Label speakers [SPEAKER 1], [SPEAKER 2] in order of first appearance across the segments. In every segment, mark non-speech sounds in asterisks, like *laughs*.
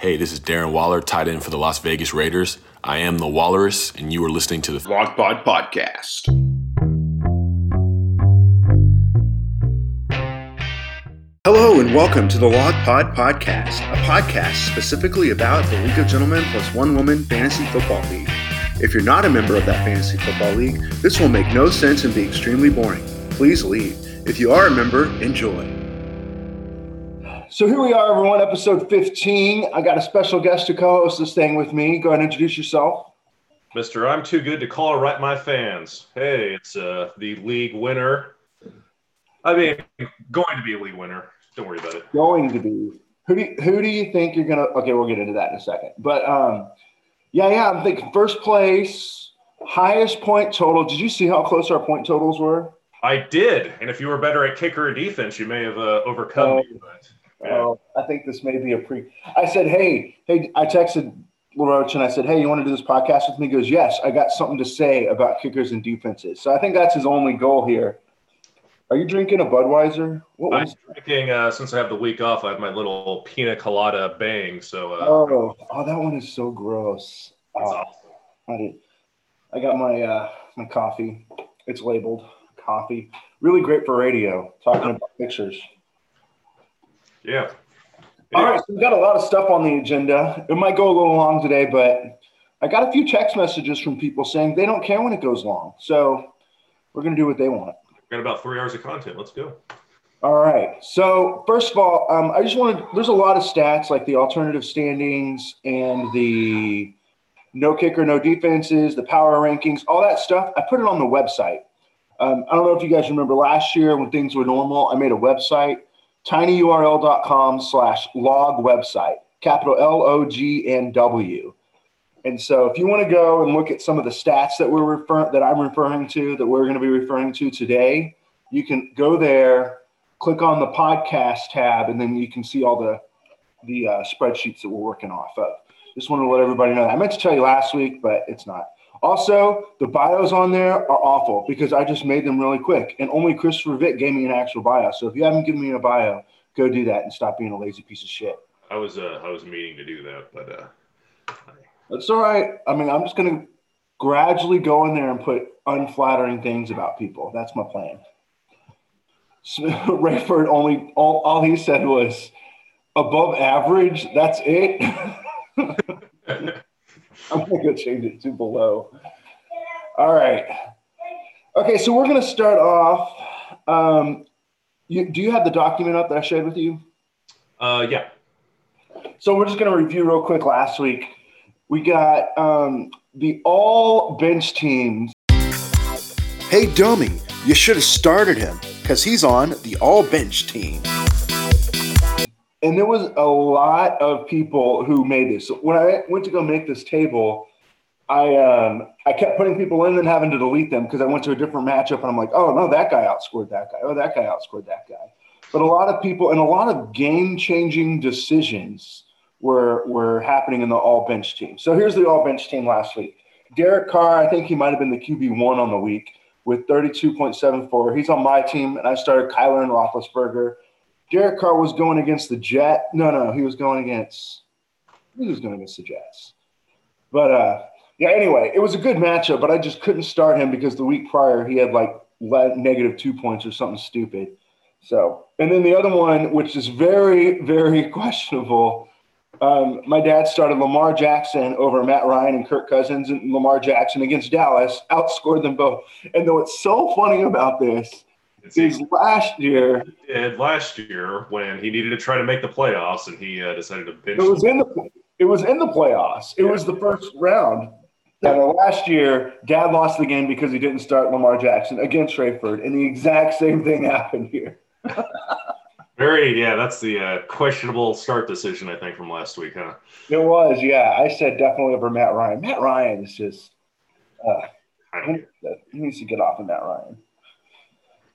[SPEAKER 1] Hey, this is Darren Waller, tight end for the Las Vegas Raiders. I am the Walrus, and you are listening to the
[SPEAKER 2] Vlogpod Podcast. Hello and welcome to the Log Pod Podcast, a podcast specifically about the League of Gentlemen plus one woman fantasy football league. If you're not a member of that fantasy football league, this will make no sense and be extremely boring. Please leave. If you are a member, enjoy. So here we are, everyone, episode 15. I got a special guest to co-host this thing with me. Go ahead and introduce yourself.
[SPEAKER 3] Mister, I'm too good to call right my fans. Hey, it's uh, the league winner. I mean, going to be a league winner. Don't worry about it.
[SPEAKER 2] Going to be. Who do you, who do you think you're gonna? Okay, we'll get into that in a second. But um, yeah, yeah, I'm thinking first place, highest point total. Did you see how close our point totals were?
[SPEAKER 3] I did, and if you were better at kicker or defense, you may have uh, overcome
[SPEAKER 2] Oh.
[SPEAKER 3] me. But yeah.
[SPEAKER 2] Oh, I think this may be a pre. I said, hey, hey, I texted LaRoche and I said, hey, you want to do this podcast with me? He goes, yes, I got something to say about kickers and defenses. So I think that's his only goal here. Are you drinking a Budweiser? What
[SPEAKER 3] I'm
[SPEAKER 2] was?
[SPEAKER 3] drinking uh, since I have the week off. I have my little pina colada bang. So uh,
[SPEAKER 2] Oh, oh, that one is so gross. Oh,
[SPEAKER 3] awesome.
[SPEAKER 2] I. I got my uh, my coffee. It's labeled coffee. Really great for radio. Talking about pictures.
[SPEAKER 3] Yeah.
[SPEAKER 2] All right, so we've got a lot of stuff on the agenda. It might go a little long today, but I got a few text messages from people saying they don't care when it goes long. So we're going to do what they want.
[SPEAKER 3] We've Got about three hours of content. Let's go.
[SPEAKER 2] All right. So first of all, um, I just wanted, there's a lot of stats like the alternative standings and the no kicker, no defenses, the power rankings, all that stuff. I put it on the website. Um, I don't know if you guys remember last year when things were normal, I made a website, tinyurl.com slash log website, capital L O G N W. And so if you want to go and look at some of the stats that we're referring that I'm referring to, that we're going to be referring to today, you can go there, click on the podcast tab, and then you can see all the the uh, spreadsheets that we're working off of. Just wanted to let everybody know. That. I meant to tell you last week, but it's not. Also, the bios on there are awful because I just made them really quick, and only Christopher Vick gave me an actual bio. So if you haven't given me a bio, go do that and stop being a lazy piece of shit.
[SPEAKER 3] I was uh, I was meaning to do that, but uh,
[SPEAKER 2] That's all right. I mean, I'm just going to gradually go in there and put unflattering things about people. That's my plan. So, *laughs* Rayford only all, all he said was above average. That's it. *laughs* *laughs* I'm going to go change it to below. All right. Okay, so we're going to start off. Um, you, do you have the document up that I shared with you?
[SPEAKER 3] uh, yeah.
[SPEAKER 2] So we're just going to review real quick last week. We got um, the all bench teams. Hey, dummy, you should have started him because he's on the all bench team. And there was a lot of people who made this. So when I went to go make this table, I um, I kept putting people in and having to delete them because I went to a different matchup and I'm like, oh no, that guy outscored that guy. Oh, that guy outscored that guy. But a lot of people and a lot of game changing decisions were were happening in the all bench team. So here's the all bench team last week. Derek Carr, I think he might have been the QB one on the week with 32.74. He's on my team, and I started Kyler and Roethlisberger. Derek Carr was going against the Jet. No, no, he was going against. He was going against the Jets. But uh, yeah. Anyway, it was a good matchup, but I just couldn't start him because the week prior he had like negative two points or something stupid. So, and then the other one, which is very, very *laughs* questionable. Um, my dad started Lamar Jackson over Matt Ryan and Kirk Cousins, and Lamar Jackson against Dallas outscored them both. And though it's so funny about this
[SPEAKER 3] It's
[SPEAKER 2] last year
[SPEAKER 3] did last year when he needed to try to make the playoffs and he uh, decided to bench.
[SPEAKER 2] it was in the it was in the playoffs. It was the first round. And last year, Dad lost the game because he didn't start Lamar Jackson against Rayford, and the exact same thing *laughs* happened here. *laughs*
[SPEAKER 3] Very, yeah, that's the uh, questionable start decision, I think, from last week, huh?
[SPEAKER 2] It was, yeah. I said definitely over Matt Ryan. Matt Ryan is just uh,
[SPEAKER 3] I
[SPEAKER 2] he
[SPEAKER 3] don't
[SPEAKER 2] needs to- he needs to get off of Matt Ryan.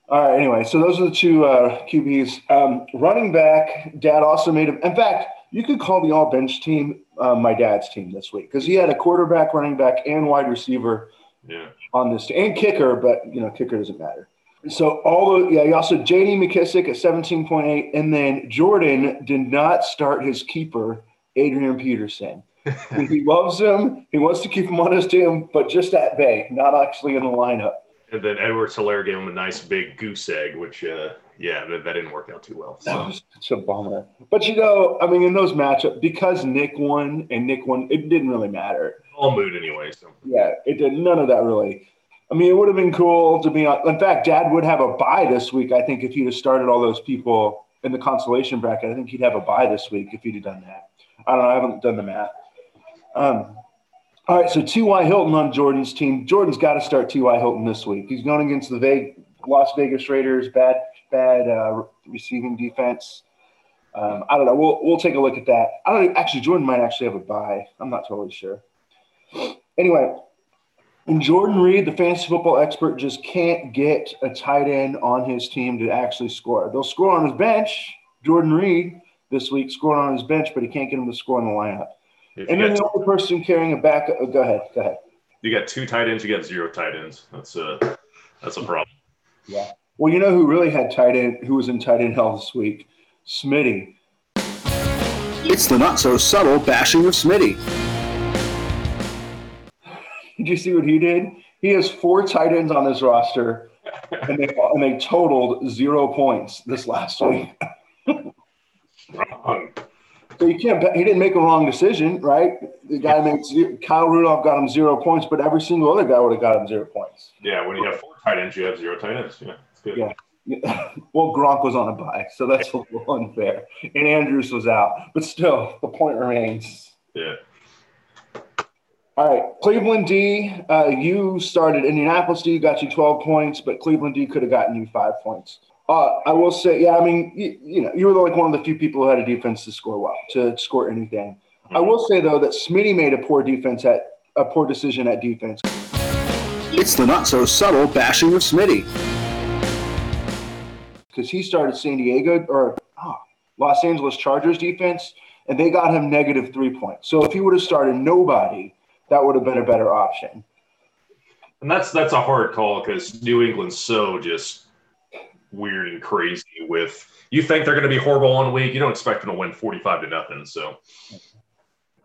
[SPEAKER 2] All right. Anyway, so those are the two uh, QBs. Um, running back, Dad also made him. In fact, you could call the all bench team uh, my dad's team this week because he had a quarterback, running back, and wide receiver
[SPEAKER 3] Yeah.
[SPEAKER 2] on this and kicker, but you know, kicker doesn't matter. So all the yeah, he also JD McKissic at 17.8, and then Jordan did not start his keeper Adrian Peterson. *laughs* he loves him. He wants to keep him on his team, but just at bay, not actually in the lineup.
[SPEAKER 3] And then Edwards Helaire gave him a nice big goose egg, which, uh, yeah, that, that, didn't work out too well.
[SPEAKER 2] So. That was such a bummer. But you know, I mean, in those matchups, because Nick won and Nick won, it didn't really matter.
[SPEAKER 3] All mood anyway. So
[SPEAKER 2] yeah, it did none of that really. I mean, it would have been cool to be on. In fact, Dad would have a bye this week. I think if he'd have started all those people in the consolation bracket, I think he'd have a bye this week if he'd have done that. I don't know. I haven't done the math. Um, all right, so T.Y. Hilton on Jordan's team. Jordan's got to start T.Y. Hilton this week. He's going against the Vegas, Las Vegas Raiders, bad bad uh, receiving defense. Um, I don't know. We'll we'll take a look at that. I don't actually. Jordan might actually have a bye. I'm not totally sure. Anyway, and Jordan Reed, the fantasy football expert, just can't get a tight end on his team to actually score. They'll score on his bench. Jordan Reed this week scored on his bench, but he can't get him to score in the lineup. If and then the only person carrying a back. Oh, go ahead. Go ahead.
[SPEAKER 3] You got two tight ends. You got zero tight ends. That's a that's a problem.
[SPEAKER 2] Yeah. Well, you know who really had tight end? Who was in tight end hell this week? Smitty.
[SPEAKER 4] It's the not so subtle bashing of Smitty.
[SPEAKER 2] Did you see what he did? He has four tight ends on his roster, and they and they totaled zero points this last week. *laughs* So you can't. He didn't make a wrong decision, right? The guy makes Kyle Rudolph got him zero points, but every single other guy would have got him zero points.
[SPEAKER 3] Yeah, when you have four tight ends, you have zero tight ends. Yeah, it's good.
[SPEAKER 2] Yeah. *laughs* well, Gronk was on a bye, so that's a little unfair. And Andrews was out, but still, the point remains.
[SPEAKER 3] Yeah.
[SPEAKER 2] All right, Cleveland D. Uh, you started Indianapolis D, got you 12 points, but Cleveland D could have gotten you five points. Uh, I will say, yeah, I mean, you, you, know, you were like one of the few people who had a defense to score well, to score anything. Mm-hmm. I will say though that Smitty made a poor defense at a poor decision at defense.
[SPEAKER 4] It's the not so subtle bashing of Smitty.
[SPEAKER 2] Because he started San Diego or oh, Los Angeles Chargers defense, and they got him negative three points. So if he would have started nobody, that would have been a better option.
[SPEAKER 3] And that's that's a hard call because New England's so just weird and crazy with you think they're going to be horrible one week, you don't expect them to win 45 to nothing. So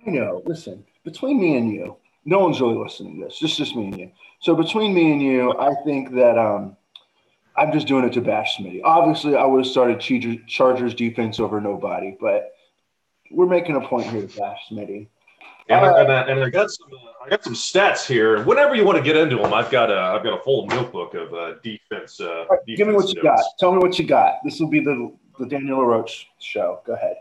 [SPEAKER 2] I know. Listen, between me and you, no one's really listening to this. Just just me and you. So between me and you, I think that um, I'm just doing it to bash Smitty. Obviously, I would have started Chargers defense over nobody, but we're making a point here to bash Smitty.
[SPEAKER 3] And, uh, and, I, and I got some uh, I got some stats here. Whenever you want to get into them, I've got a I've got a full notebook of uh, defense. Uh,
[SPEAKER 2] right, defense give me what you got. Tell me what you got. This will be the the Daniel Roach show. Go ahead.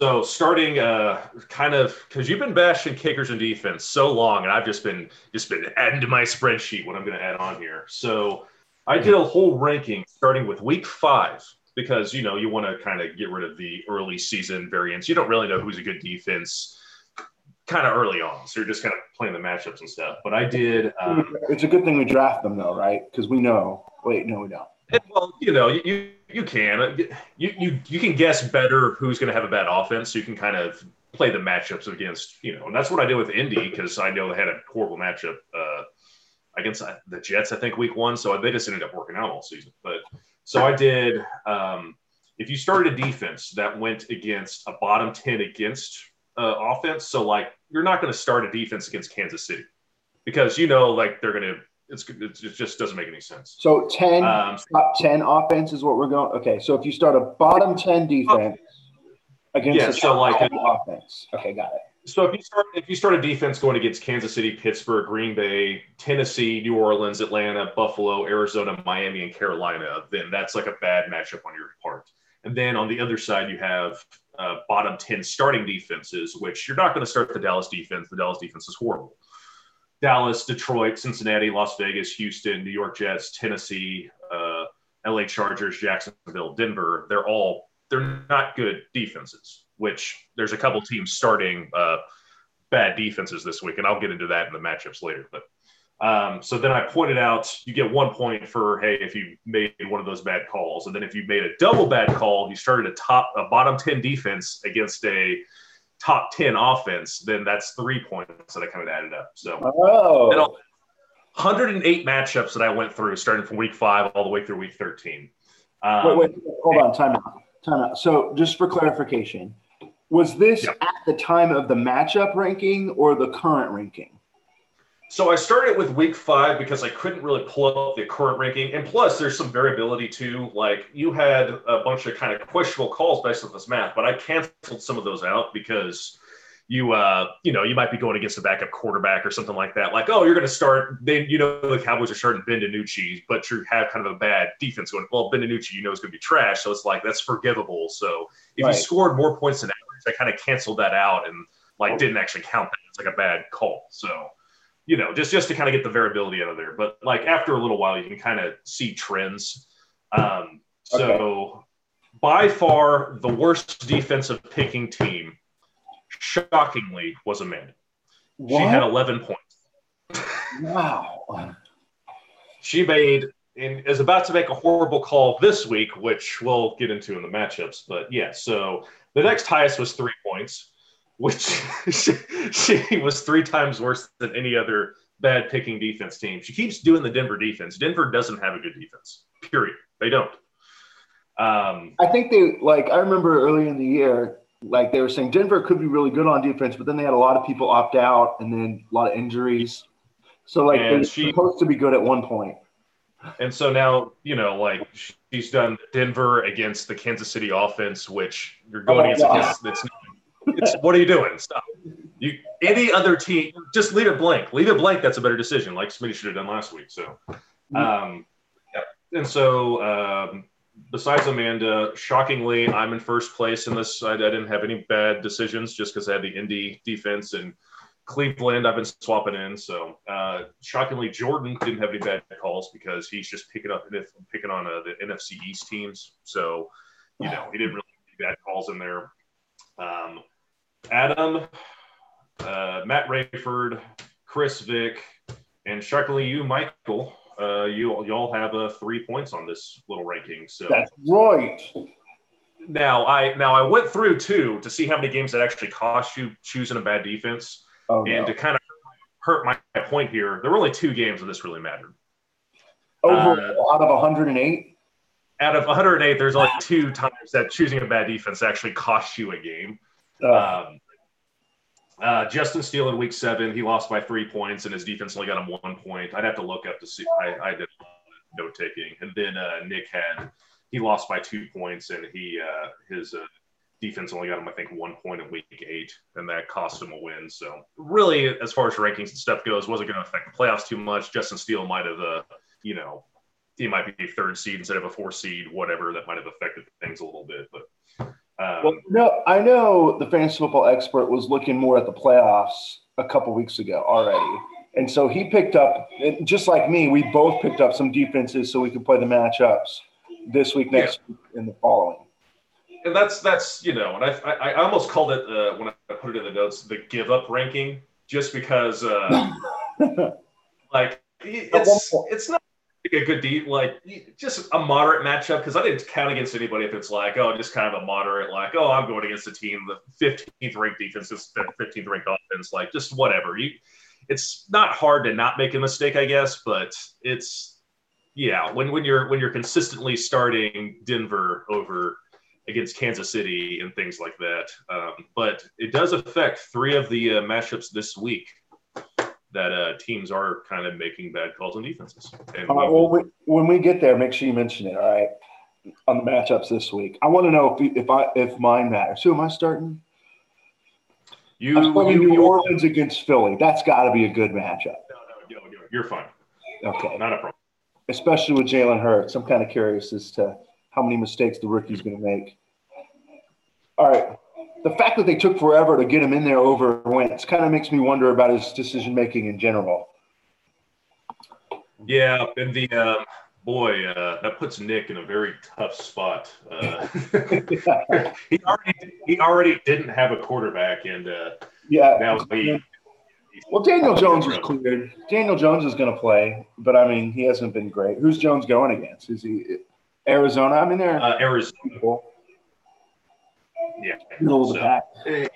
[SPEAKER 3] So starting uh, kind of because you've been bashing kickers and defense so long, and I've just been just been adding to my spreadsheet what I'm going to add on here. So I did a whole ranking starting with week five because you know you want to kind of get rid of the early season variants. You don't really know who's a good defense kind of early on, so you're just kind of playing the matchups and stuff. But I did. Um,
[SPEAKER 2] it's a good thing we draft them though, right? Because we know. Wait, no, we don't.
[SPEAKER 3] well, you know, you you can you you you can guess better who's going to have a bad offense, so you can kind of play the matchups against you know, and that's what I did with Indy because I know they had a horrible matchup uh, against the Jets. I think week one, so they just ended up working out all season. But so I did. Um, if you started a defense that went against a bottom ten against uh, offense. So like you're not going to start a defense against Kansas City because you know like they're going to. It's it just doesn't make any sense.
[SPEAKER 2] So ten um, top ten offense is what we're going. Okay, so if you start a bottom ten defense against yeah, so like offense, okay, got it.
[SPEAKER 3] So if you start if you start a defense going against Kansas City, Pittsburgh, Green Bay, Tennessee, New Orleans, Atlanta, Buffalo, Arizona, Miami, and Carolina, then that's like a bad matchup on your part. And then on the other side, you have uh, bottom 10 starting defenses, which you're not going to start the Dallas defense. The Dallas defense is horrible. Dallas, Detroit, Cincinnati, Las Vegas, Houston, New York Jets, Tennessee, uh, LA Chargers, Jacksonville, Denver, they're all they're not good defenses, which there's a couple teams starting uh, bad defenses this week, and I'll get into that in the matchups later. But um, so then I pointed out you get one point for hey if you made one of those bad calls, and then if you made a double bad call, you started a top a bottom ten defense against a top ten offense, then that's three points that I kind of added up. So
[SPEAKER 2] oh.
[SPEAKER 3] 108 matchups that I went through starting from week five all the way through week 13.
[SPEAKER 2] Um, wait, wait, hold on, time out, time out. So just for clarification, Was this
[SPEAKER 3] Yep.
[SPEAKER 2] at the time of the matchup ranking or the current ranking?
[SPEAKER 3] So I started with week five because I couldn't really pull up the current ranking, and plus there's some variability too. Like you had a bunch of kind of questionable calls based on this math, but I canceled some of those out because you uh you know you might be going against a backup quarterback or something like that. Like oh you're going to start then you know the Cowboys are starting Ben DiNucci, but you have kind of a bad defense going. Well Ben DiNucci you know is going to be trash, so it's like that's forgivable. So if
[SPEAKER 2] Right.
[SPEAKER 3] you scored more points than average, I kind of canceled that out and like didn't actually count that. It's like a bad call. So you know, just just to kind of get the variability out of there. But like after a little while, you can kind of see trends. Um, so by far the worst defensive picking team, shockingly, was Amanda. She had 11 points.
[SPEAKER 2] wow.
[SPEAKER 3] She made and is about to make a horrible call this week, which we'll get into in the matchups. But yeah, so the next highest was three points, which *laughs* she, she was three times worse than any other bad picking defense team. She keeps doing the Denver defense. Denver doesn't have a good defense. Period. They don't. Um,
[SPEAKER 2] I think they like I remember early in the year, like they were saying Denver could be really good on defense, but then they had a lot of people opt out and then a lot of injuries. So like they're supposed to be good at one point.
[SPEAKER 3] And so now, you know, like she's done Denver against the Kansas City offense, which you're going
[SPEAKER 2] Oh
[SPEAKER 3] against.
[SPEAKER 2] God.
[SPEAKER 3] It's, it's what are you doing? Stop. You any other team, just leave it blank. Leave it blank. That's a better decision, like Smitty should have done last week. So, um, yeah. And so, um, besides Amanda, shockingly, I'm in first place in this. I, I didn't have any bad decisions just because I had the Indy defense and Cleveland, I've been swapping in. So uh, shockingly, Jordan didn't have any bad calls because he's just picking up picking on uh, the NFC East teams. So you know he didn't really have any bad calls in there. Um, Adam, uh, Matt Rayford, Chris Vick, and shockingly you, Michael. Uh, you y'all have uh, three points on this little ranking. So
[SPEAKER 2] That's right.
[SPEAKER 3] now I now I went through too to see how many games that actually cost you choosing a bad defense.
[SPEAKER 2] Oh,
[SPEAKER 3] And
[SPEAKER 2] no.
[SPEAKER 3] to kind of hurt my point here, there were only two games where this really mattered.
[SPEAKER 2] Over
[SPEAKER 3] uh,
[SPEAKER 2] out of 108.
[SPEAKER 3] Out of 108, there's only two times that choosing a bad defense actually cost you a game. Um, uh, Justin Steele in week seven, he lost by three points, and his defense only got him one point. I'd have to look up to see. I, I did note taking, and then uh, Nick had he lost by two points, and he uh, his uh, defense only got him I think one point in week eight, and that cost him a win. So really, as far as rankings and stuff goes, wasn't going to affect the playoffs too much. Justin Steele might have, uh, you know, he might be third seed instead of a four seed, whatever. That might have affected things a little bit, but. Um,
[SPEAKER 2] well, no, I know the fantasy football expert was looking more at the playoffs a couple weeks ago already. And so he picked up, just like me, we both picked up some defenses so we could play the matchups this week, next week, and the following.
[SPEAKER 3] and that's that's you know, and I I, I almost called it uh, when I put it in the notes the give up ranking, just because uh, *laughs* like it's it's not a good deep like just a moderate matchup because I didn't count against anybody if it's like oh just kind of a moderate like oh I'm going against a team the 15th ranked defense is 15th ranked offense like just whatever you it's not hard to not make a mistake I guess but it's yeah when when you're when you're consistently starting Denver over against Kansas City and things like that. Um, but it does affect three of the uh, matchups this week that uh, teams are kind of making bad calls on defenses. And
[SPEAKER 2] right, well, we, when we get there, make sure you mention it. All right, on the matchups this week. I want to know if if I if mine matters. Who am I starting?
[SPEAKER 3] you,
[SPEAKER 2] I'm starting
[SPEAKER 3] you,
[SPEAKER 2] New
[SPEAKER 3] you
[SPEAKER 2] Orleans against Philly. That's got to be a good matchup.
[SPEAKER 3] no, no, no, no, you're fine.
[SPEAKER 2] Okay,
[SPEAKER 3] Not a problem.
[SPEAKER 2] especially with Jalen Hurts. I'm kind of curious as to how many mistakes the rookie's going to make. All right. The fact that they took forever to get him in there over Wentz kind of makes me wonder about his decision making in general.
[SPEAKER 3] Yeah, and the um, boy uh, that puts Nick in a very tough spot. Uh, *laughs* he already he already didn't have a quarterback, and uh,
[SPEAKER 2] yeah.
[SPEAKER 3] now he
[SPEAKER 2] Well, Daniel Jones was cleared. Daniel Jones is going to play, but I mean, he hasn't been great. Who's Jones going against? Is he Arizona? I mean, they're
[SPEAKER 3] uh, Arizona.
[SPEAKER 2] people
[SPEAKER 3] Yeah,
[SPEAKER 2] middle of the
[SPEAKER 3] So-
[SPEAKER 2] pack.
[SPEAKER 3] Eh,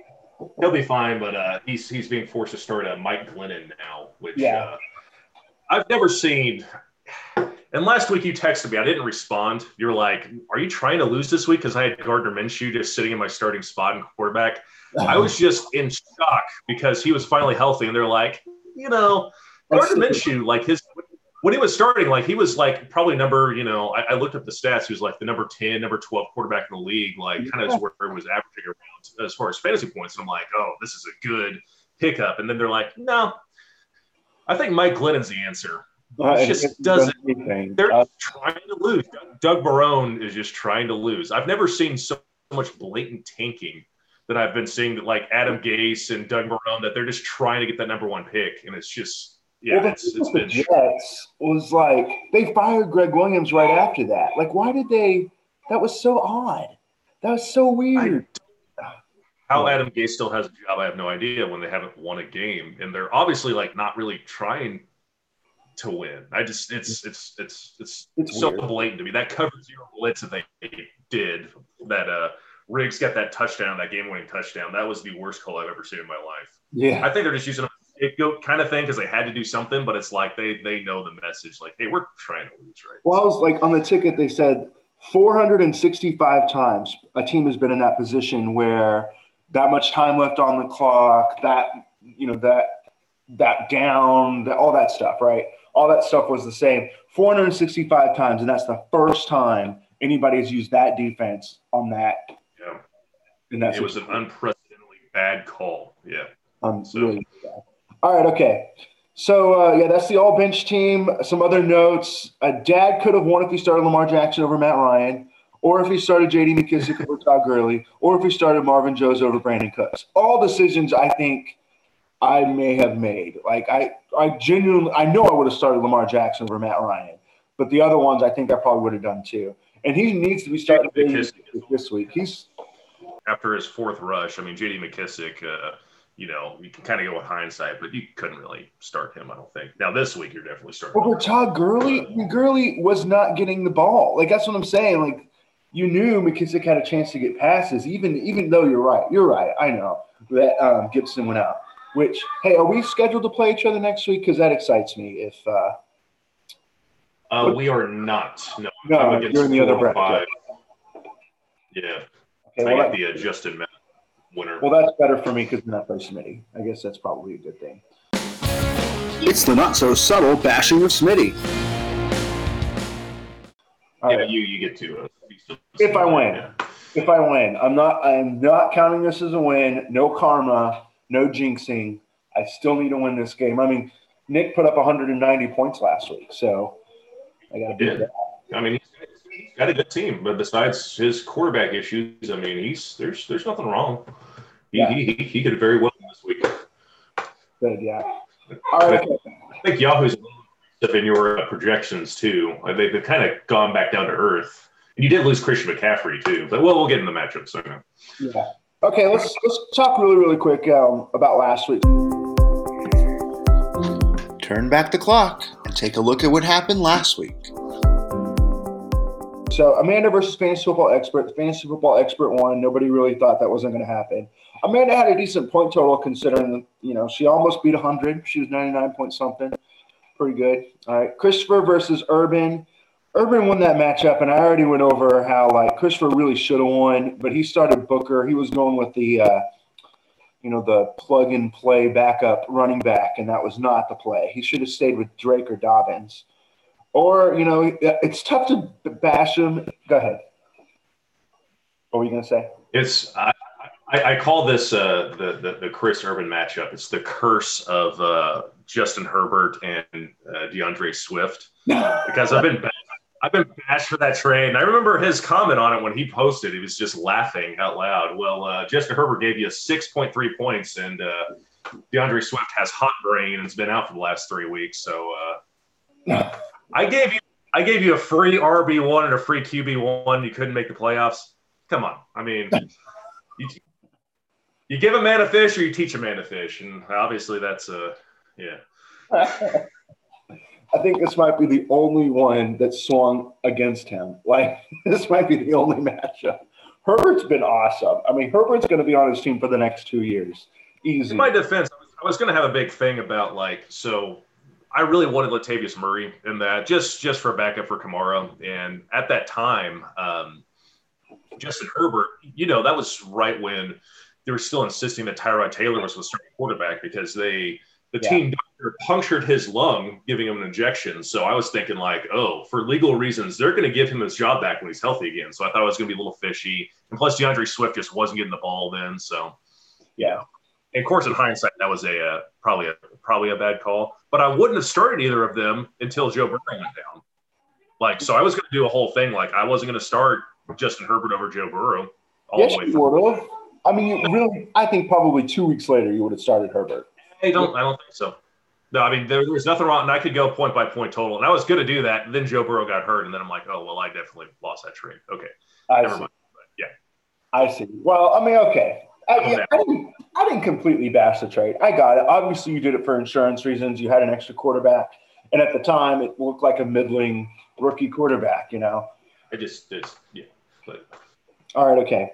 [SPEAKER 3] He'll be fine, but uh, he's he's being forced to start uh, Mike Glennon now, which
[SPEAKER 2] Yeah.
[SPEAKER 3] uh, I've never seen. And last week you texted me. I didn't respond. You were like, "Are you trying to lose this week?" Because I had Gardner Minshew just sitting in my starting spot in quarterback. I was *laughs* just in shock because he was finally healthy, and they're like, you know, Gardner Minshew, like his when he was starting, like he was like probably number, you know, I, I, looked up the stats. He was like the number 10, number 12 quarterback in the league, like yeah. kind of where he was averaging around as far as fantasy points. And I'm like, oh, this is a good pickup. And then they're like, no, I think Mike Glennon's the answer. Uh, it just doesn't. They're uh, trying to lose. Doug Marrone is just trying to lose. I've never seen so much blatant tanking that I've been seeing that like Adam Gase and Doug Marrone that they're just trying to get that number one pick, and it's just yeah, well, it's, it's been
[SPEAKER 2] Jets was like they fired Gregg Williams right after that. Like, why did they? That was so odd. That was so weird.
[SPEAKER 3] How Adam Gase still has a job, I have no idea. When they haven't won a game, and they're obviously like not really trying to win. I just it's it's it's it's, it's so weird. blatant to me. That cover zero blitz that they did that uh Ruggs got that touchdown, that game winning touchdown. That was the worst call I've ever seen in my life.
[SPEAKER 2] Yeah.
[SPEAKER 3] I think they're just using scapegoat kind of thing because they had to do something, but it's like they they know the message, like, hey, we're trying to lose, right?
[SPEAKER 2] Well, I was like on the ticket, they said 465 times a team has been in that position where that much time left on the clock, that you know that that down, that, all that stuff, right? All that stuff was the same 465 times, and that's the first time anybody's used that defense on that.
[SPEAKER 3] Yeah, and that's it was an unprecedentedly bad call. Yeah,
[SPEAKER 2] um, so. really bad. All right, okay. So uh, yeah, that's the all bench team. Some other notes: uh, Dad could have won if he started Lamar Jackson over Matt Ryan, or if he started J.D. McKissic over Todd Gurley, or if he started Marvin Jones over Brandin Cooks. All decisions I think I may have made. Like I, I genuinely, I know I would have started Lamar Jackson over Matt Ryan, but the other ones I think I probably would have done too. And he needs to be starting this week. He's
[SPEAKER 3] after his fourth rush. I mean, J.D. McKissic. Uh, you know, you can kind of go with hindsight, but you couldn't really start him, I don't think. Now this week you're definitely starting.
[SPEAKER 2] Over Todd Gurley, Gurley was not getting the ball. Like that's what I'm saying. Like you knew McKissic had a chance to get passes, even even though you're right. You're right. I know that um, Gibson went out. Which hey, are we scheduled to play each other next week? Because that excites me. If uh,
[SPEAKER 3] uh, we are not. No,
[SPEAKER 2] no you're in the other bracket.
[SPEAKER 3] Yeah. Okay, I well, get the Justin winner.
[SPEAKER 2] Well, that's better for me because then I play Smitty. I guess that's probably a good thing.
[SPEAKER 4] It's the not so subtle bashing of Smitty.
[SPEAKER 3] yeah, right. you you get to uh,
[SPEAKER 2] if I win. Yeah. If I win, I'm not. I'm not counting this as a win. No karma. No jinxing. I still need to win this game. I mean, Nick put up 190 points last week, so I got to do that.
[SPEAKER 3] I mean, he's got a good team, but besides his quarterback issues, I mean, he's there's there's nothing wrong. He, yeah. he, he could very well this week.
[SPEAKER 2] Good, yeah. All right.
[SPEAKER 3] I think Yahoo's in your uh, projections too. They've, they've kind of gone back down to earth. And you did lose Christian McCaffrey too, but well, we'll get in the matchup soon.
[SPEAKER 2] Yeah. Okay, let's let's talk really really quick um, about last week.
[SPEAKER 5] Turn back the clock and take a look at what happened last week.
[SPEAKER 2] So Amanda versus fantasy football expert. The fantasy football expert won. Nobody really thought that wasn't going to happen. Amanda had a decent point total considering, you know, she almost beat 100. She was 99 point something. Pretty good. All right. Christopher versus Urban. Urban won that matchup, and I already went over how like Christopher really should have won, but he started Booker. He was going with the, uh, you know, the plug and play backup running back, and that was not the play. He should have stayed with Drake or Dobbins. Or, you know, it's tough to bash him. Go ahead. What were you going to say?
[SPEAKER 3] It's, I, I, I call this uh, the, the, the Chris Urban matchup. It's the curse of uh, Justin Herbert and uh, D'Andre Swift *laughs* because I've been I've been bashed for that trade. And I remember his comment on it when he posted. He was just laughing out loud. Well, uh, Justin Herbert gave you 6.3 points, and uh, D'Andre Swift has hot brain and has been out for the last three weeks. So uh, I gave you I gave you a free RB one and a free QB one. You couldn't make the playoffs. Come on. I mean, *laughs* you, you give a man a fish or you teach a man to fish, and obviously that's a uh, yeah. *laughs*
[SPEAKER 2] I think this might be the only one that swung against him. Like *laughs* this might be the only matchup. Herbert's been awesome. I mean, Herbert's going to be on his team for the next two years. Easy.
[SPEAKER 3] In my defense, I was, was going to have a big thing about like so I really wanted Latavius Murray in that just just for a backup for Kamara. And at that time, um, Justin Herbert, you know, that was right when they were still insisting that Tyrod Taylor was the starting quarterback because they the
[SPEAKER 2] Yeah.
[SPEAKER 3] team doctor punctured his lung, giving him an injection. So I was thinking like, oh, for legal reasons, they're going to give him his job back when he's healthy again. So I thought it was going to be a little fishy. And plus, D'Andre Swift just wasn't getting the ball then. So
[SPEAKER 2] Yeah.
[SPEAKER 3] and of course, in hindsight, that was a uh, probably a probably a bad call. But I wouldn't have started either of them until Joe Burrow went down. Like, so I was going to do a whole thing like I wasn't going to start Justin Herbert over Joe Burrow all
[SPEAKER 2] yes,
[SPEAKER 3] the way. through.
[SPEAKER 2] I mean, you really, I think probably two weeks later you would have started Herbert.
[SPEAKER 3] I don't. I don't think so. No, I mean there, there was nothing wrong, and I could go point by point total, and I was going to do that. And then Joe Burrow got hurt, and then I'm like, oh well, I definitely lost that trade. Okay,
[SPEAKER 2] I
[SPEAKER 3] never
[SPEAKER 2] see.
[SPEAKER 3] mind. But yeah,
[SPEAKER 2] I see. Well, I mean, okay. I, yeah. I, didn't, I didn't completely bash the trade. I got it. Obviously, you did it for insurance reasons. You had an extra quarterback, and at the time, it looked like a middling rookie quarterback. You know.
[SPEAKER 3] I just it's yeah, but
[SPEAKER 2] All right. Okay.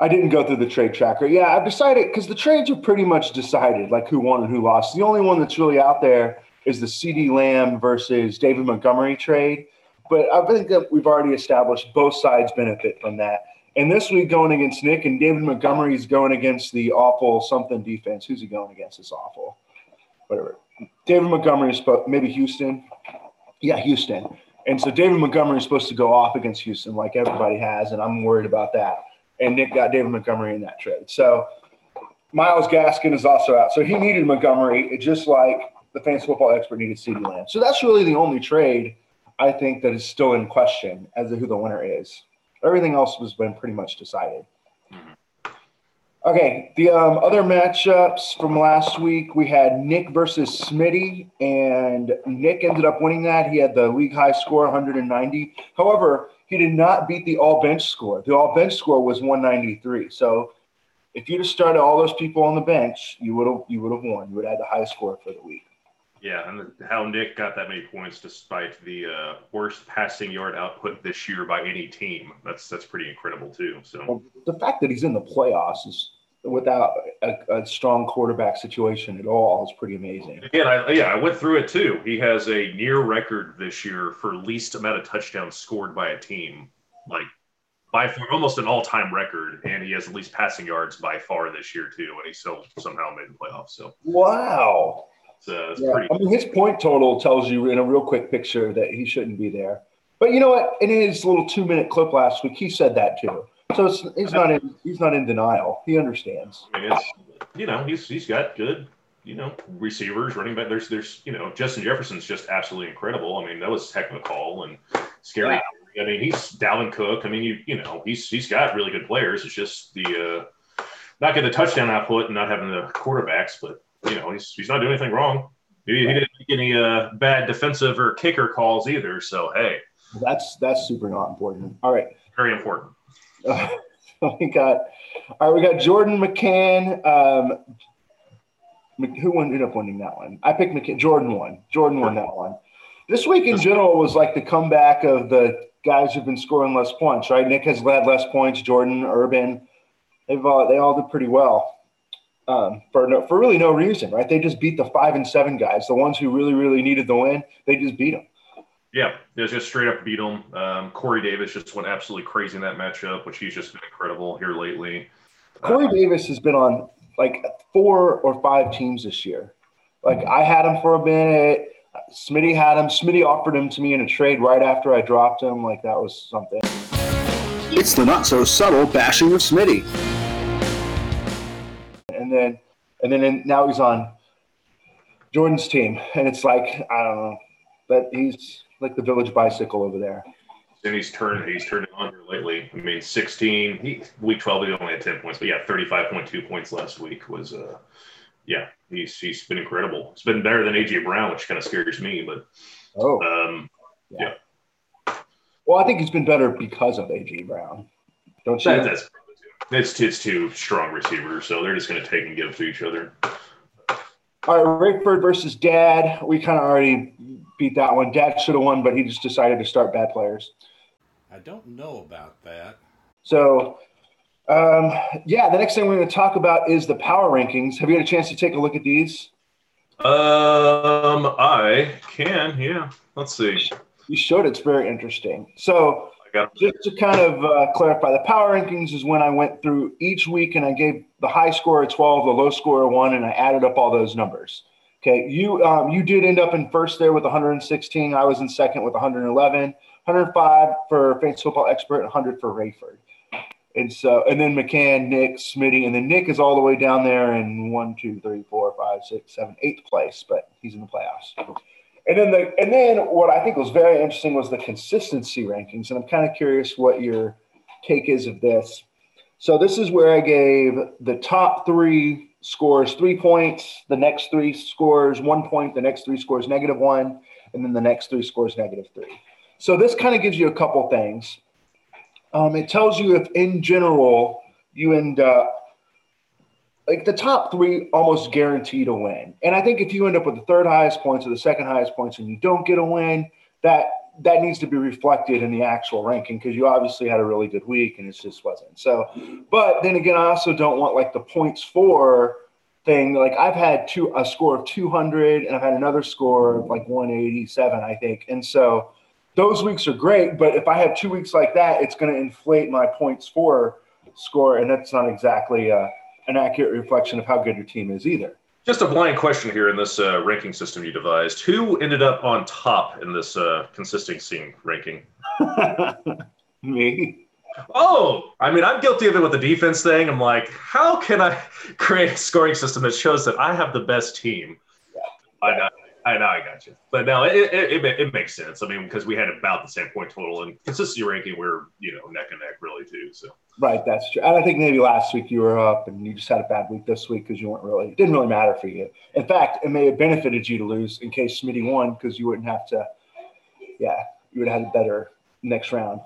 [SPEAKER 2] I didn't go through the trade tracker. Yeah, I've decided because the trades are pretty much decided, like who won and who lost. The only one that's really out there is the CeeDee Lamb versus David Montgomery trade. But I think that we've already established both sides benefit from that. And this week going against Nick and David Montgomery's going against the awful something defense. Who's he going against? This awful, whatever. David Montgomery is supposed maybe Houston. Yeah, Houston. And so David Montgomery is supposed to go off against Houston like everybody has, and I'm worried about that. And Nick got David Montgomery in that trade. So Myles Gaskin is also out. So he needed Montgomery, just like the fantasy football expert needed CeeDee Lamb. So that's really the only trade I think that is still in question as to who the winner is. Everything else has been pretty much decided. Okay, the um, other matchups from last week, we had Nick versus Smitty, and Nick ended up winning that. He had the league high score, 190. However, he did not beat the all bench score. The all bench score was 193. So if you'd have started all those people on the bench, you would have you would have won. You would have had the highest score for the week.
[SPEAKER 3] yeah, and how Nick got that many points despite the uh, worst passing yard output this year by any team. That's that's pretty incredible too. So
[SPEAKER 2] Well, the fact that he's in the playoffs is without a, a strong quarterback situation at all is pretty amazing.
[SPEAKER 3] Again, I, yeah, I went through it too. He has a near record this year for least amount of touchdowns scored by a team, like by far, almost an all-time record, and he has the least passing yards by far this year too, and he still somehow made the playoffs. So
[SPEAKER 2] Wow.
[SPEAKER 3] it's, uh, it's
[SPEAKER 2] Yeah,
[SPEAKER 3] pretty.
[SPEAKER 2] I mean, his point total tells you in a real quick picture that he shouldn't be there. But you know what? In his little two-minute clip last week, he said that too. So it's, he's not in he's not in denial. He understands.
[SPEAKER 3] I mean, it's you know he's he's got good you know receivers, running back. There's there's you know Justin Jefferson's just absolutely incredible. I mean that was heck of a call and scary. I mean he's Dalvin Cook. I mean you you know he's he's got really good players. It's just the uh, not getting the touchdown output and not having the quarterbacks, but you know he's he's not doing anything wrong. He, he didn't make any uh, bad defensive or kicker calls either. So hey,
[SPEAKER 2] That's that's super not important. All right.
[SPEAKER 3] very important.
[SPEAKER 2] Uh, *laughs* we got all right. We got Jordan McCann. Um, who ended up winning that one? I picked McCann. Jordan won. Jordan won that one. This week in general was like the comeback of the guys who've been scoring less points. Right? Nick has led less points. Jordan, Urban, they've all they all did pretty well. Um, for no, for really no reason, right? They just beat the five and seven guys, the ones who really really needed the win. They just beat them.
[SPEAKER 3] Yeah, it was just straight up beat him. Um, Corey Davis just went absolutely crazy in that matchup, which he's just been incredible here lately.
[SPEAKER 2] Corey Davis has been on like four or five teams this year. Like I had him for a minute. Smitty had him. Smitty offered him to me in a trade right after I dropped him. Like that was something.
[SPEAKER 4] It's the not so subtle bashing of Smitty.
[SPEAKER 2] And then, and then and now he's on Jordan's team, and it's like I don't know, but he's like the village bicycle over there.
[SPEAKER 3] And he's turned he's turned it on here lately. I mean, 16. He, week 12, he only had 10 points, but yeah, 35.2 points last week was uh, yeah, he's he's been incredible. It's been better than AJ Brown, which kind of scares me, but
[SPEAKER 2] Oh,
[SPEAKER 3] um, Yeah.
[SPEAKER 2] well, I think he's been better because of AJ Brown. Don't you?
[SPEAKER 3] that, that's. It's it's two strong receivers, so they're just going to take and give to each other.
[SPEAKER 2] All right, Rickford versus Dad. We kind of already beat that one. Dad should have won, but he just decided to start bad players.
[SPEAKER 6] I don't know about that.
[SPEAKER 2] So, um, yeah, the next thing we're going to talk about is the power rankings. Have you had a chance to take a look at these?
[SPEAKER 3] Um, I can. Yeah. Let's see.
[SPEAKER 2] You showed it's very interesting. So
[SPEAKER 3] I got.
[SPEAKER 2] just to kind of uh, clarify, the power rankings is when I went through each week and I gave the high score a 12, the low score a one, and I added up all those numbers. Okay, you um, you did end up in first there with 116. I was in second with 111, 105 for Fantasy Football Expert, 100 for Rayford. And so, and then McCann, Nick, Smitty, and then Nick is all the way down there in one, two, three, four, five, six, seven, eighth place, but he's in the playoffs. And then the and then what I think was very interesting was the consistency rankings, and I'm kind of curious what your take is of this. So this is where I gave the top three scores three points, the next three scores one point, the next three scores negative one, and then the next three scores negative three. So this kind of gives you a couple things. Um, it tells you if in general you end up like the top three almost guaranteed to win. And I think if you end up with the third highest points or the second highest points and you don't get a win, that that needs to be reflected in the actual ranking because you obviously had a really good week and it just wasn't. So, but then again, I also don't want like the points for thing. Like I've had two a score of 200 and I've had another score of like 187, I think. And so those weeks are great, but if I have two weeks like that, it's going to inflate my points for score, and that's not exactly uh, an accurate reflection of how good your team is either.
[SPEAKER 3] Just a blind question here in this uh, ranking system you devised. Who ended up on top in this uh, consistency ranking? *laughs*
[SPEAKER 2] Me.
[SPEAKER 3] Oh, I mean, I'm guilty of it with the defense thing. I'm like, how can I *laughs* create a scoring system that shows that I have the best team? I know, I know, I got you. But no, it, it, it, it makes sense. I mean, because we had about the same point total and consistency ranking, we're, you know, neck and neck really too. So,
[SPEAKER 2] Right, that's true. And I think maybe last week you were up and you just had a bad week this week because you weren't really, it didn't really matter for you. In fact, it may have benefited you to lose in case Smitty won because you wouldn't have to, yeah, you would have had a better next round.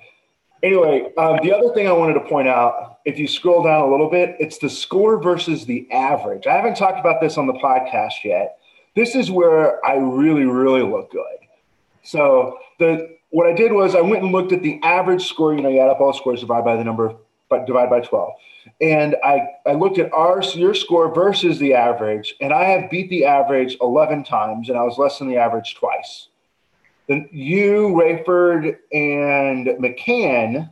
[SPEAKER 2] Anyway, um, the other thing I wanted to point out, if you scroll down a little bit, it's the score versus the average. I haven't talked about this on the podcast yet. This is where I really, really look good. So the what I did was I went and looked at the average score. You know, you add up all scores, divide by the number, but divide by 12. And I, I looked at our your score versus the average, and I have beat the average 11 times, and I was less than the average twice. Then you, Rayford, and McCann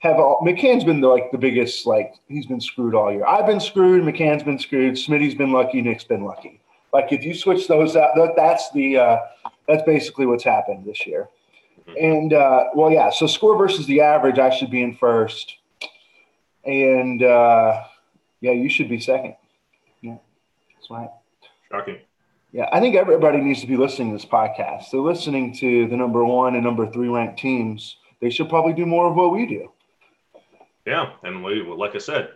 [SPEAKER 2] have all McCann's been the, like the biggest, like he's been screwed all year. I've been screwed, McCann's been screwed, Smitty's been lucky, Nick's been lucky. Like if you switch those out, that, that's the uh, that's basically what's happened this year. And uh, well, yeah. So score versus the average, I should be in first, and uh, yeah, you should be second. Yeah, that's right.
[SPEAKER 3] shocking.
[SPEAKER 2] Yeah, I think everybody needs to be listening to this podcast. They're listening to the number one and number three ranked teams. They should probably do more of what we do.
[SPEAKER 3] Yeah. And we, like I said,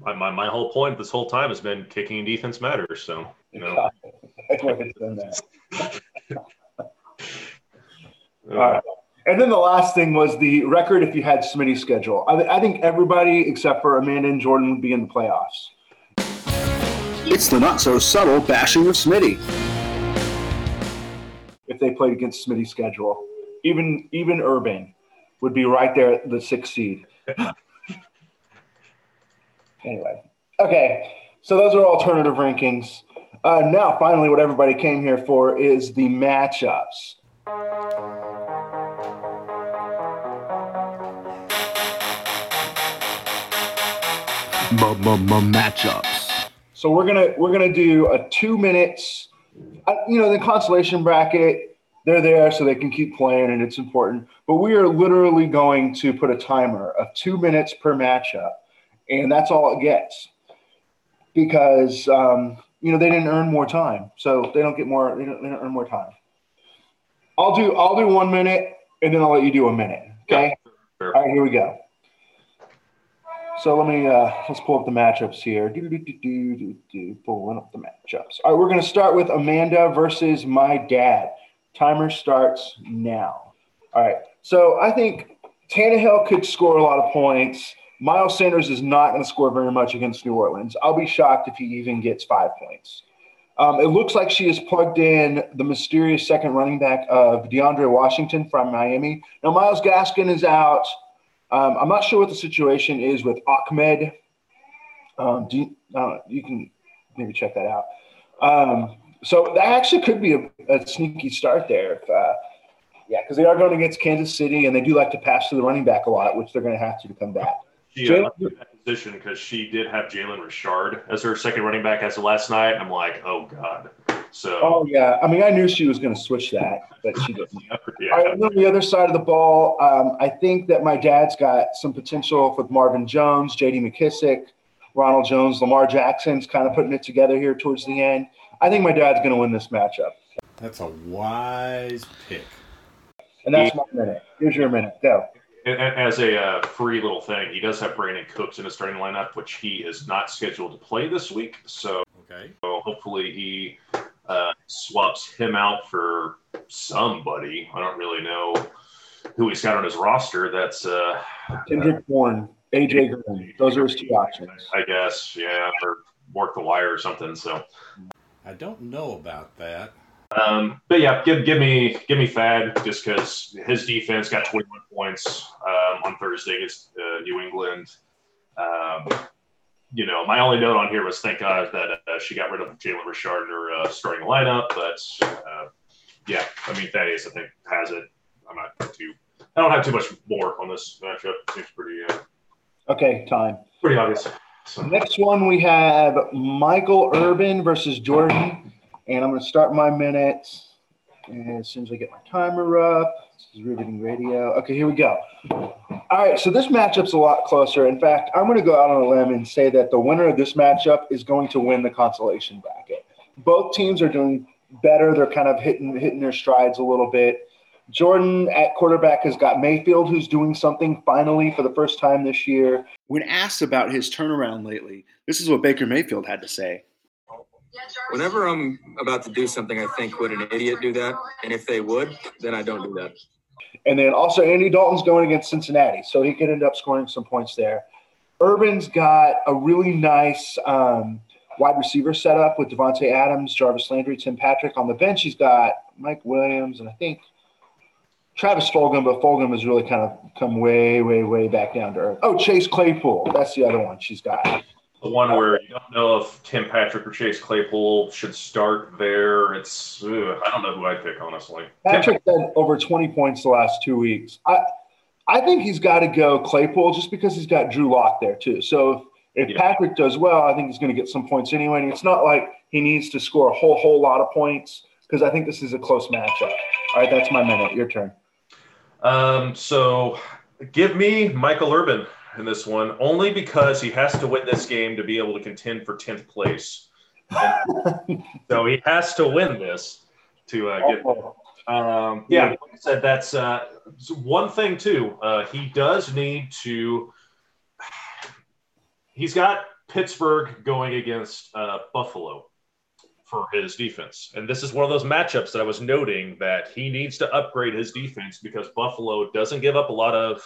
[SPEAKER 3] my, my, my whole point this whole time has been kicking defense matters. So, you know, *laughs*
[SPEAKER 2] I would have done that. *laughs* All right. And then the last thing was the record if you had Smitty's schedule. I, I think everybody except for Amanda and Jordan would be in the playoffs.
[SPEAKER 4] It's the not so subtle bashing of Smitty.
[SPEAKER 2] if they played against Smitty's schedule. Even even Urban would be right there at the sixth seed. *laughs* anyway, okay. So those are alternative rankings. Uh, now, finally, what everybody came here for is the matchups.
[SPEAKER 4] Matchups.
[SPEAKER 2] So we're gonna we're gonna do a two minutes. Uh, you know, the consolation bracket. They're there so they can keep playing, and it's important. But we are literally going to put a timer of two minutes per matchup, and that's all it gets. Because um, you know they didn't earn more time, so they don't get more. They don't, they don't earn more time. I'll do I'll do one minute, and then I'll let you do a minute. Okay.
[SPEAKER 3] Fair.
[SPEAKER 2] All right, here we go. So let me uh, let's pull up the matchups here. Do, do, do, do, do, do, pulling up the matchups. All right, we're going to start with Amanda versus my dad. Timer starts now. All right, so I think Tannehill could score a lot of points. Miles Sanders is not going to score very much against New Orleans. I'll be shocked if he even gets five points. Um, it looks like she has plugged in the mysterious second running back of DeAndre Washington from Miami. Now, Myles Gaskin is out. Um, I'm not sure what the situation is with Ahmed. Um, you, uh, you can maybe check that out. Um, so that actually could be a, a sneaky start there. If, uh, yeah, because they are going against Kansas City, and they do like to pass to the running back a lot, which they're going to have to to come back.
[SPEAKER 3] She uh, position because she did have Jalen Richard as her second running back as of last night. I'm like, oh god. So.
[SPEAKER 2] Oh yeah, I mean, I knew she was going to switch that, but she didn't. *laughs* yeah. All right, and then the other side of the ball, um, I think that my dad's got some potential with Marvin Jones, J.D. McKissic, Ronald Jones, Lamar Jackson's kind of putting it together here towards the end. I think my dad's going to win this matchup.
[SPEAKER 6] That's a wise pick.
[SPEAKER 2] And that's my minute. Here's your minute. Go.
[SPEAKER 3] As a uh, free little thing, he does have Brandin Cooks in his starting lineup, which he is not scheduled to play this week. So,
[SPEAKER 6] okay.
[SPEAKER 3] so hopefully he uh, swaps him out for somebody. I don't really know who he's got on his roster. That's uh,
[SPEAKER 2] Kendrick Bourne, AJ Green. Those are his two options.
[SPEAKER 3] I guess, yeah, or work the wire or something. So
[SPEAKER 6] I don't know about that.
[SPEAKER 3] Um, but yeah, give give me give me Thad just because his defense got 21 points um, on Thursday against uh, New England. Um, you know, my only note on here was thank God that uh, she got rid of Jalen Richard in her uh, starting lineup. But uh, yeah, I mean Thaddeus I think has it. I'm not too. I don't have too much more on this matchup. Seems pretty. Uh,
[SPEAKER 2] okay, time.
[SPEAKER 3] Pretty obvious.
[SPEAKER 2] So. Next one we have Michael Urban versus Jordan. And I'm going to start my minutes. As soon as I get my timer up, this is riveting radio. Okay, here we go. All right, so this matchup's a lot closer. In fact, I'm going to go out on a limb and say that the winner of this matchup is going to win the consolation bracket. Both teams are doing better. They're kind of hitting hitting their strides a little bit. Jordan at quarterback has got Mayfield, who's doing something finally for the first time this year.
[SPEAKER 5] When asked about his turnaround lately, this is what Baker Mayfield had to say.
[SPEAKER 7] Whenever I'm about to do something, I think, would an idiot do that? And if they would, then I don't do that.
[SPEAKER 2] And then also Andy Dalton's going against Cincinnati, so he could end up scoring some points there. Urban's got a really nice um, wide receiver setup with Davante Adams, Jarvis Landry, Tim Patrick. On the bench, he's got Mike Williams and I think Travis Fulgham, but Fulgham has really kind of come way, way, way back down to earth. Oh, Chase Claypool. That's the other one she's got
[SPEAKER 3] the one where you don't know if Tim Patrick or Chase Claypool should start there. It's ugh, I don't know who I'd pick honestly.
[SPEAKER 2] Patrick had over 20 points the last two weeks. I I think he's got to go Claypool just because he's got Drew Lock there too. So if, if yeah. Patrick does well, I think he's going to get some points anyway. And it's not like he needs to score a whole whole lot of points because I think this is a close matchup. All right, that's my minute. Your turn.
[SPEAKER 3] Um, so give me Michael Urban in this one, only because he has to win this game to be able to contend for 10th place. *laughs* so he has to win this to uh, get. Um, yeah, like I said, that's uh, one thing too. Uh, he does need to. He's got Pittsburgh going against uh, Buffalo for his defense, and this is one of those matchups that I was noting that he needs to upgrade his defense because Buffalo doesn't give up a lot of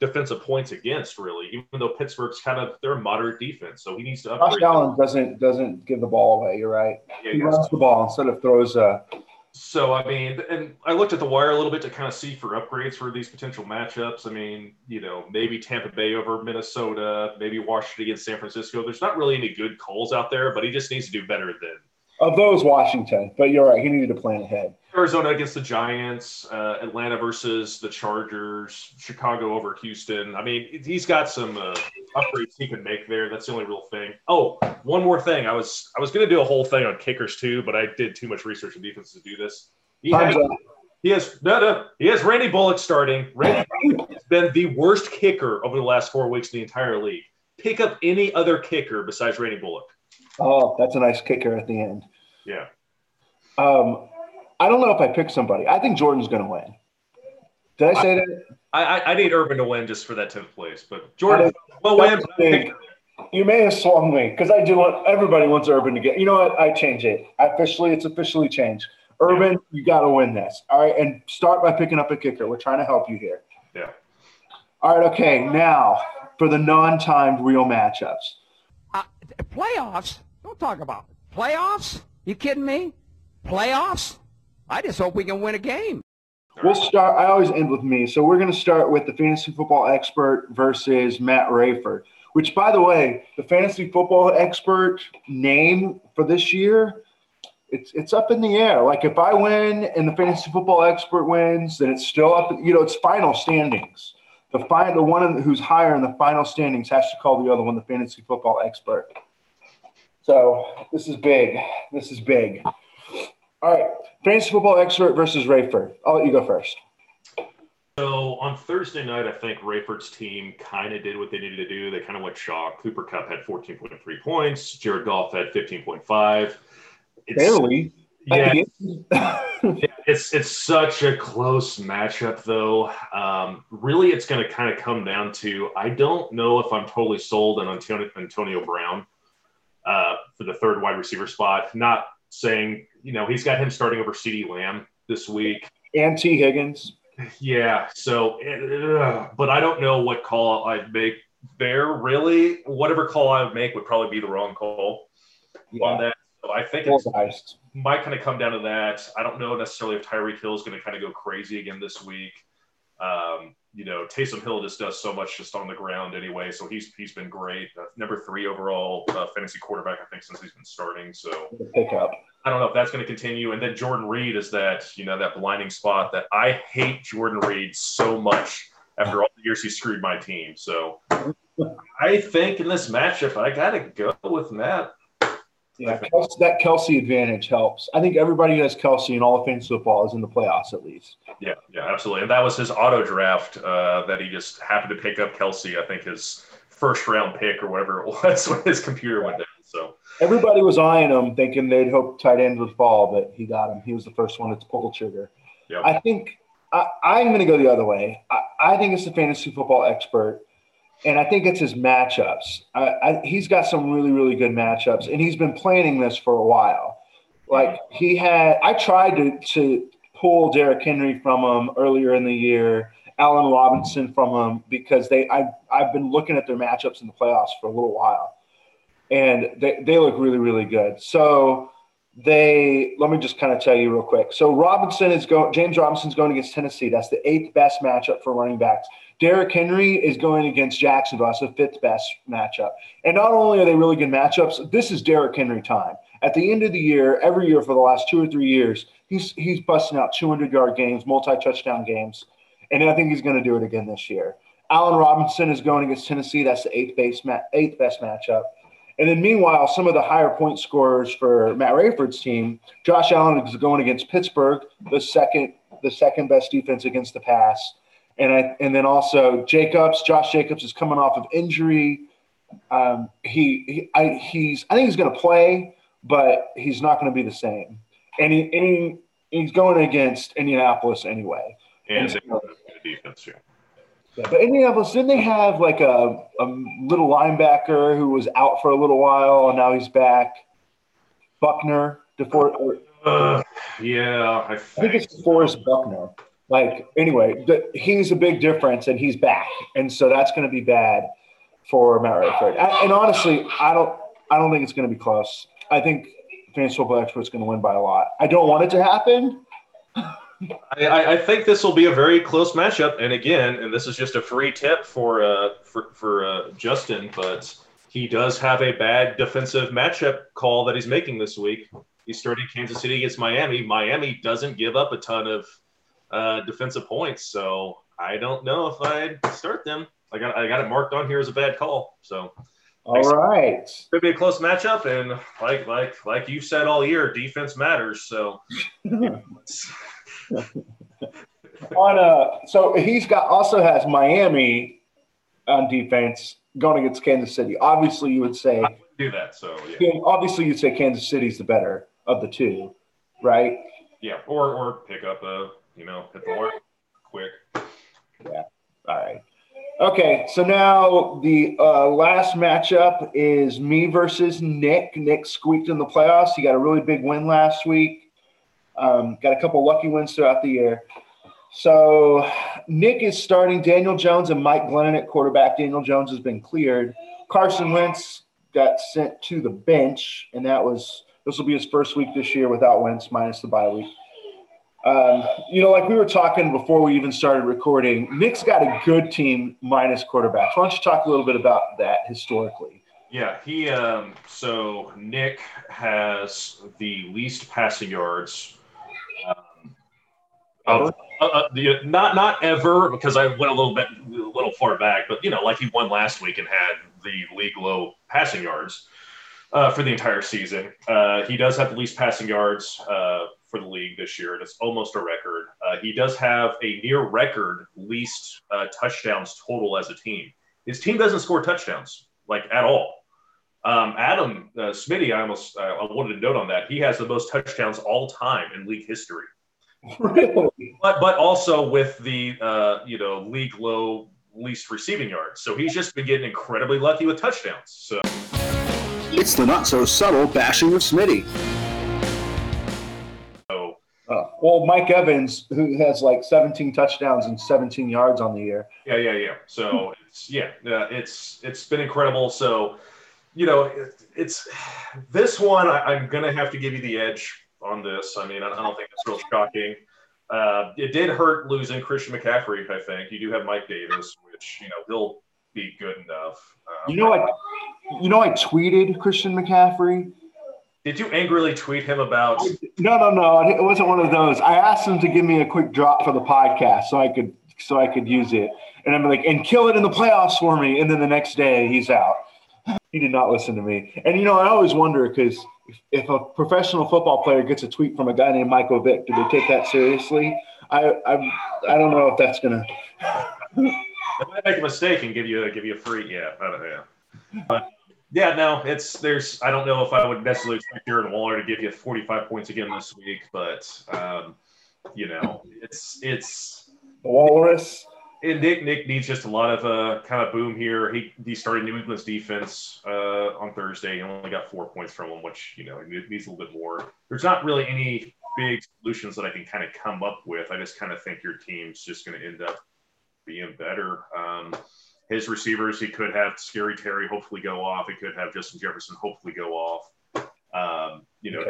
[SPEAKER 3] defensive points against, really, even though Pittsburgh's kind of they're moderate defense. So he needs to
[SPEAKER 2] upgrade. Josh Allen doesn't doesn't give the ball away. You're right. Yeah, he runs the ball instead of throws a.
[SPEAKER 3] So I mean, and I looked at the wire a little bit to kind of see for upgrades for these potential matchups. I mean, you know, maybe Tampa Bay over Minnesota, maybe Washington against San Francisco. There's not really any good calls out there, but he just needs to do better than
[SPEAKER 2] of those, Washington. But you're right; he needed to plan ahead.
[SPEAKER 3] Arizona against the Giants, uh, Atlanta versus the Chargers, Chicago over Houston. I mean, he's got some uh, upgrades he can make there. That's the only real thing. Oh, one more thing. I was I was going to do a whole thing on kickers too, but I did too much research on defense to do this. He has, he has no no. He has Randy Bullock starting. Randy *laughs* has been the worst kicker over the last four weeks in the entire league. Pick up any other kicker besides Randy Bullock.
[SPEAKER 2] Oh, that's a nice kicker at the end.
[SPEAKER 3] Yeah.
[SPEAKER 2] Um, I don't know if I pick somebody. I think Jordan's going to win. Did I say I, that?
[SPEAKER 3] I, I need Urban to win just for that 10th place, but Jordan will win.
[SPEAKER 2] You may have swung me because I do want everybody wants Urban to get. You know what? I change it. Officially, it's officially changed. Urban, yeah. you got to win this. All right, and start by picking up a kicker. We're trying to help you here.
[SPEAKER 3] Yeah.
[SPEAKER 2] All right. Okay. Now for the non-timed real matchups.
[SPEAKER 8] Uh, playoffs? Don't talk about playoffs. You kidding me? Playoffs? I just hope we can win a game.
[SPEAKER 2] We'll start. I always end with me. So we're going to start with the fantasy football expert versus Matt Rayford, which, by the way, the fantasy football expert name for this year it's it's up in the air. Like if I win and the fantasy football expert wins, then it's still up. You know, it's final standings. The final, the one who's higher in the final standings has to call the other one the fantasy football expert. So this is big. This is big. All right, fantasy football expert versus Rayford. I'll let you go first.
[SPEAKER 3] So on Thursday night, I think Rayford's team kind of did what they needed to do. They kind of went shock. Cooper Kupp had 14.3 points. Jared Goff had 15.5. It's,
[SPEAKER 2] Barely.
[SPEAKER 3] Yeah, *laughs* it's it's such a close matchup, though. Um, really, it's going to kind of come down to I don't know if I'm totally sold on Antonio, Antonio Brown uh, for the third wide receiver spot. Not saying you know he's got him starting over CeeDee Lamb this week
[SPEAKER 2] and Tee Higgins.
[SPEAKER 3] Yeah. So, uh, but I don't know what call I'd make there. Really, whatever call I would make would probably be the wrong call yeah. on that. So I think it might kind of come down to that. I don't know necessarily if Tyreek Hill is going to kind of go crazy again this week. Um, you know, Taysom Hill just does so much just on the ground anyway, so he's he's been great. Uh, number three overall uh, fantasy quarterback, I think, since he's been starting. So
[SPEAKER 2] pick up.
[SPEAKER 3] I don't know if that's going to continue. And then Jordan Reed is that you know that blinding spot that I hate Jordan Reed so much after all the years he screwed my team. So *laughs* I think in this matchup, I got to go with Matt.
[SPEAKER 2] Yeah, Kelce, that Kelce advantage helps. I think everybody who has Kelce in all of fantasy football is in the playoffs at least.
[SPEAKER 3] Yeah, yeah, absolutely. And that was his auto draft uh, that he just happened to pick up Kelce. I think his first round pick or whatever it *laughs* was when his computer went down. So
[SPEAKER 2] everybody was eyeing him, thinking they'd hope tight end would fall, but he got him. He was the first one to pull the trigger. Yep. I think I, am going to go the other way. I, I think it's the fantasy football expert and I think it's his matchups. I, I, he's got some really, really good matchups, and he's been planning this for a while. Like he had, I tried to to pull Derrick Henry from him earlier in the year, Allen Robinson from him because they, I, I've been looking at their matchups in the playoffs for a little while, and they they look really, really good. So they let me just kind of tell you real quick. So Robinson is going. James Robinson's going against Tennessee. That's the eighth best matchup for running backs. Derrick Henry is going against Jacksonville. That's the fifth best matchup. And not only are they really good matchups, this is Derrick Henry time. At the end of the year, every year for the last two or three years, he's he's busting out 200 yard games, multi touchdown games, and I think he's going to do it again this year. Allen Robinson is going against Tennessee. That's the eighth base ma- eighth best matchup. And then meanwhile, some of the higher point scorers for Matt Rayford's team, Josh Allen is going against Pittsburgh, the second the second best defense against the pass. And I and then also Jacobs, Josh Jacobs is coming off of injury. Um, he, he I, he's I think he's going to play, but he's not going to be the same. And he, and he, he's going against Indianapolis anyway.
[SPEAKER 3] And, and so, defense, yeah.
[SPEAKER 2] Yeah, but Indianapolis didn't they have like a, a little linebacker who was out for a little while and now he's back? Buckner, DeFor-
[SPEAKER 3] uh, yeah, I
[SPEAKER 2] think, I think it's Forrest Buckner. Like anyway, the, he's a big difference, and he's back, and so that's going to be bad for Matt Rayford. And honestly, I don't, I don't think it's going to be close. I think Fantasy Football Expert's going to win by a lot. I don't want it to happen.
[SPEAKER 3] I, I, think this will be a very close matchup, and again, and this is just a free tip for uh, for for uh, Justin, but he does have a bad defensive matchup call that he's making this week. He's starting Kansas City against Miami. Miami doesn't give up a ton of uh, defensive points. So I don't know if I'd start them. I got I got it marked on here as a bad call. So
[SPEAKER 2] all right,
[SPEAKER 3] could be a close matchup, and like like like you said all year, defense matters. So *laughs*
[SPEAKER 2] on uh, so he's got also has Miami on defense going against Kansas City. Obviously, you would say
[SPEAKER 3] do that. So yeah.
[SPEAKER 2] obviously you'd say Kansas City's the better of the two, right?
[SPEAKER 3] Yeah, or or pick up a you know, hit the mark quick.
[SPEAKER 2] Yeah. All right. Okay, so now the uh, last matchup is me versus Nick. Nick squeaked in the playoffs. He got a really big win last week. Um, got a couple lucky wins throughout the year. So Nick is starting Daniel Jones and Mike Glennon at quarterback. Daniel Jones has been cleared. Carson Wentz got sent to the bench, and that was this will be his first week this year without Wentz minus the bye week. Um, you know, like we were talking before we even started recording, Nick's got a good team minus quarterbacks. Why don't you talk a little bit about that historically?
[SPEAKER 3] Yeah, he. Um, so Nick has the least passing yards. Um, uh, uh, the, not not ever because I went a little bit a little far back, but you know, like he won last week and had the league low passing yards uh, for the entire season. Uh, he does have the least passing yards uh, for the league this year, and it's almost a record. Uh, he does have a near record least uh, touchdowns total as a team. His team doesn't score touchdowns like at all. Um, Adam uh, Smitty, I almost uh, I wanted to note on that. He has the most touchdowns all time in league history.
[SPEAKER 2] Really?
[SPEAKER 3] But but also with the uh, you know league low least receiving yards. So he's just been getting incredibly lucky with touchdowns. So
[SPEAKER 4] It's the not so subtle bashing of Smitty.
[SPEAKER 3] so
[SPEAKER 2] Oh. Well, Mike Evans, who has like 17 touchdowns and 17 yards on the year.
[SPEAKER 3] yeah yeah yeah. So it's yeah uh, it's it's been incredible. So you know it, it's this one I, I'm gonna have to give you the edge on this. I mean I, I don't think it's real shocking. Uh, it did hurt losing Christian McCaffrey. I think you do have Mike Davis, which you know he'll be good enough. Um,
[SPEAKER 2] You know, I, you know, I tweeted Christian McCaffrey.
[SPEAKER 3] Did you angrily tweet him about?
[SPEAKER 2] No, no, no. It wasn't one of those. I asked him to give me a quick drop for the podcast so I could so I could use it, and I'm like, and kill it in the playoffs for me. And then the next day, he's out. He did not listen to me. And you know, I always wonder because if, if a professional football player gets a tweet from a guy named Michael Vick, do they take that seriously? I I, I don't know if that's gonna.
[SPEAKER 3] I might make a mistake and give you a give you a free yeah, I don't, yeah. But yeah, no, it's there's I don't know if I would necessarily expect Jared Waller to give you 45 points again this week, but um, you know, it's it's the
[SPEAKER 2] Walrus.
[SPEAKER 3] And Nick Nick needs just a lot of uh kind of boom here. He he started New England's defense uh on Thursday. He only got four points from him, which you know he needs a little bit more. There's not really any big solutions that I can kind of come up with. I just kind of think your team's just going to end up being better. Um, his receivers, he could have Scary Terry hopefully go off. He could have Justin Jefferson hopefully go off. Um, you know,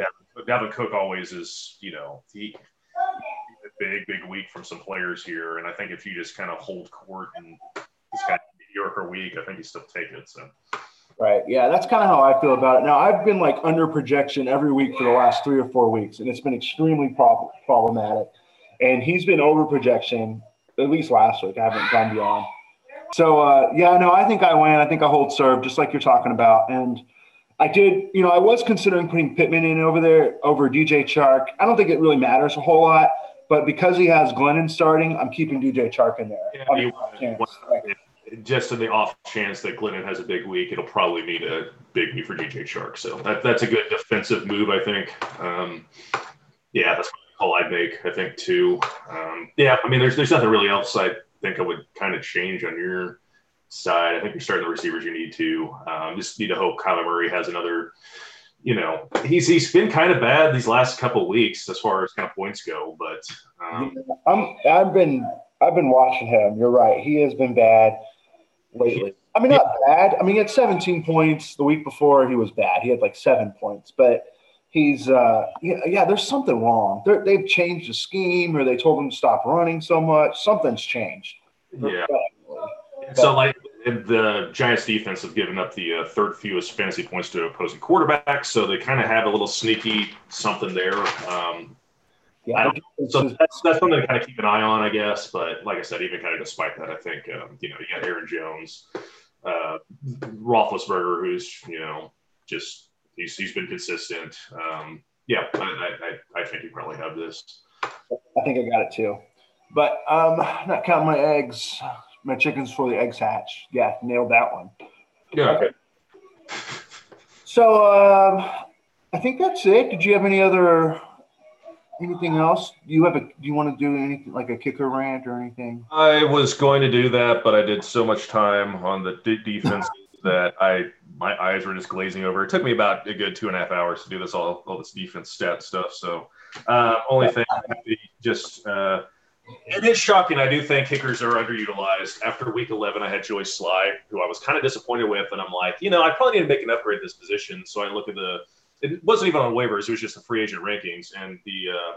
[SPEAKER 3] Dalvin Cook always is, you know, he big, big week from some players here. And I think if you just kind of hold court and this kind of mediocre week, I think you still take it. So
[SPEAKER 2] Right. Yeah, that's kind of how I feel about it. Now, I've been like under projection every week for the last three or four weeks, and it's been extremely prob- problematic. And he's been over projection at least last week. I haven't gone beyond. So, uh, yeah, no, I think I win. I think I hold serve, just like you're talking about. And I did, you know, I was considering putting Pittman in over there over DJ Chark. I don't think it really matters a whole lot, but because he has Glennon starting, I'm keeping DJ Chark in there.
[SPEAKER 3] Yeah, you- just in the off chance that Glennon has a big week, it'll probably need a big week for DJ Chark. So that, that's a good defensive move, I think. Um, yeah, that's the call I'd make, I think, too. Um, yeah, I mean, there's there's nothing really else I think I would kind of change on your side. I think you're starting the receivers you need to. Um, just need to hope Kyler Murray has another. You know, he's he's been kind of bad these last couple weeks as far as kind of points go, but um,
[SPEAKER 2] I'm I've been I've been watching him. You're right. He has been bad lately. I mean, not bad. I mean, he had 17 points the week before. He was bad. He had like seven points, but he's uh yeah, yeah there's something wrong. They're, they've changed the scheme, or they told him to stop running so much. Something's changed.
[SPEAKER 3] yeah. So, like, the Giants defense have given up the uh, third fewest fantasy points to opposing quarterbacks. So they kind of have a little sneaky something there. Um,
[SPEAKER 2] Yeah,
[SPEAKER 3] I don't- so that's, that's something to kind of keep an eye on, I guess. But like I said, even kind of despite that, I think, um, you know, you got Aaron Jones, uh, Roethlisberger, who's, you know, just, he's, he's been consistent. Um, yeah, I, I, I- I think you probably have this.
[SPEAKER 2] I think I got it too. But um, not counting my eggs, my chickens before the eggs hatch. Yeah, nailed that one.
[SPEAKER 3] Yeah. Okay.
[SPEAKER 2] So um, I think that's it. Did you have any other anything else? Do you have a? Do you want to do anything like a kicker rant or anything?
[SPEAKER 3] I was going to do that, but I did so much time on the de- defense *laughs* that I my eyes were just glazing over. It took me about a good two and a half hours to do this all all this defense stat stuff. So uh, only thing just uh, it is shocking. I do think kickers are underutilized. After week eleven, I had Joey Slye, who I was kind of disappointed with, and I'm like, you know, I probably need to make an upgrade at this position. So I look at the it wasn't even on waivers; it was just the free agent rankings, and the, uh,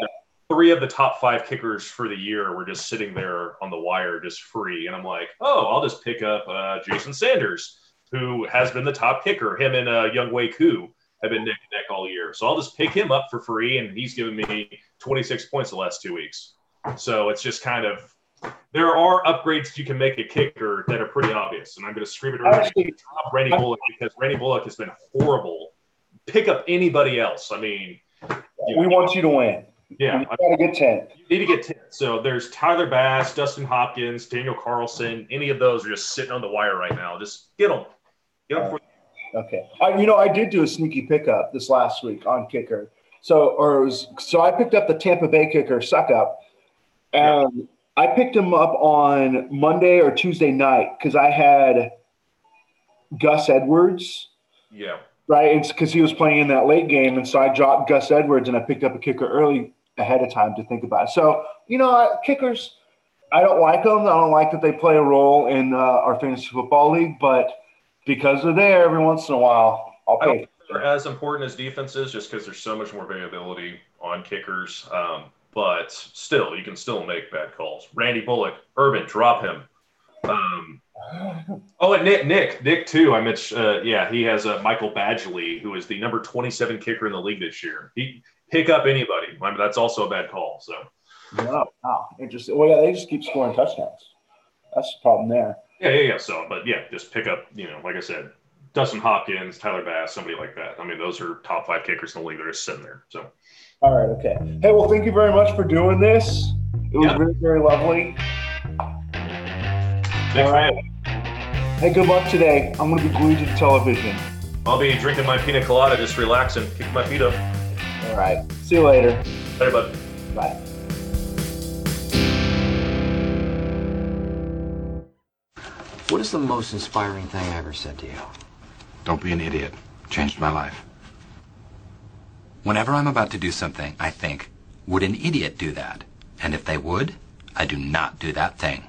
[SPEAKER 3] the three of the top five kickers for the year were just sitting there on the wire, just free. And I'm like, oh, I'll just pick up uh, Jason Sanders. who has been the top kicker. Him and uh, Younghoe Koo have been neck and neck all year. So I'll just pick him up for free, and he's given me 26 points the last two weeks. So it's just kind of there are upgrades you can make a kicker that are pretty obvious, and I'm going to scream it around drop Randy Bullock because Randy Bullock has been horrible. Pick up anybody else. I mean,
[SPEAKER 2] We want you to win.
[SPEAKER 3] yeah,
[SPEAKER 2] You got to get 10.
[SPEAKER 3] you need to get 10. So there's Tyler Bass, Dustin Hopkins, Daniel Carlson. Any of those are just sitting on the wire right now. Just get them. Get them for
[SPEAKER 2] Okay. I, you know, I did do a sneaky pickup this last week on kicker. So, or it was, so I picked up the Tampa Bay kicker Succop. And I picked him up on Monday or Tuesday night because I had Gus Edwards,
[SPEAKER 3] yeah.
[SPEAKER 2] right? It's because he was playing in that late game. And so I dropped Gus Edwards and I picked up a kicker early ahead of time to think about it. So, you know, kickers, I don't like them. I don't like that they play a role in uh, our fantasy football league, but because they're there every once in a while, I'll pay.
[SPEAKER 3] they're as important as defenses just because there's so much more variability on kickers. Um, but still, you can still make bad calls. Randy Bullock, Urban, drop him. Um, oh, and Nick, Nick, Nick too. I mentioned, uh, yeah, he has uh, Michael Badgley, who is the number 27 kicker in the league this year. He pick up anybody. I mean, that's also a bad call. So
[SPEAKER 2] No, no, interesting. Well, yeah, they just keep scoring touchdowns. That's the problem there.
[SPEAKER 3] yeah, yeah, yeah. So, but yeah, just pick up. You know, like I said, Dustin Hopkins, Tyler Bass, somebody like that. I mean, those are top five kickers in the league. They're just sitting there. So.
[SPEAKER 2] All right, okay. Hey, well, thank you very much for doing this. It was
[SPEAKER 3] Yeah.
[SPEAKER 2] very, very lovely.
[SPEAKER 3] Big
[SPEAKER 2] All
[SPEAKER 3] fan.
[SPEAKER 2] right. Hey, good luck today. I'm going to be glued to the television.
[SPEAKER 3] I'll be drinking my pina colada, just relaxing, kicking my feet up.
[SPEAKER 2] All right. See you later.
[SPEAKER 3] Hey, bud.
[SPEAKER 2] Bye.
[SPEAKER 9] What is the most inspiring thing I ever said to you?
[SPEAKER 10] Don't be an idiot. Changed my life.
[SPEAKER 11] Whenever I'm about to do something, I think, would an idiot do that? And if they would, I do not do that thing.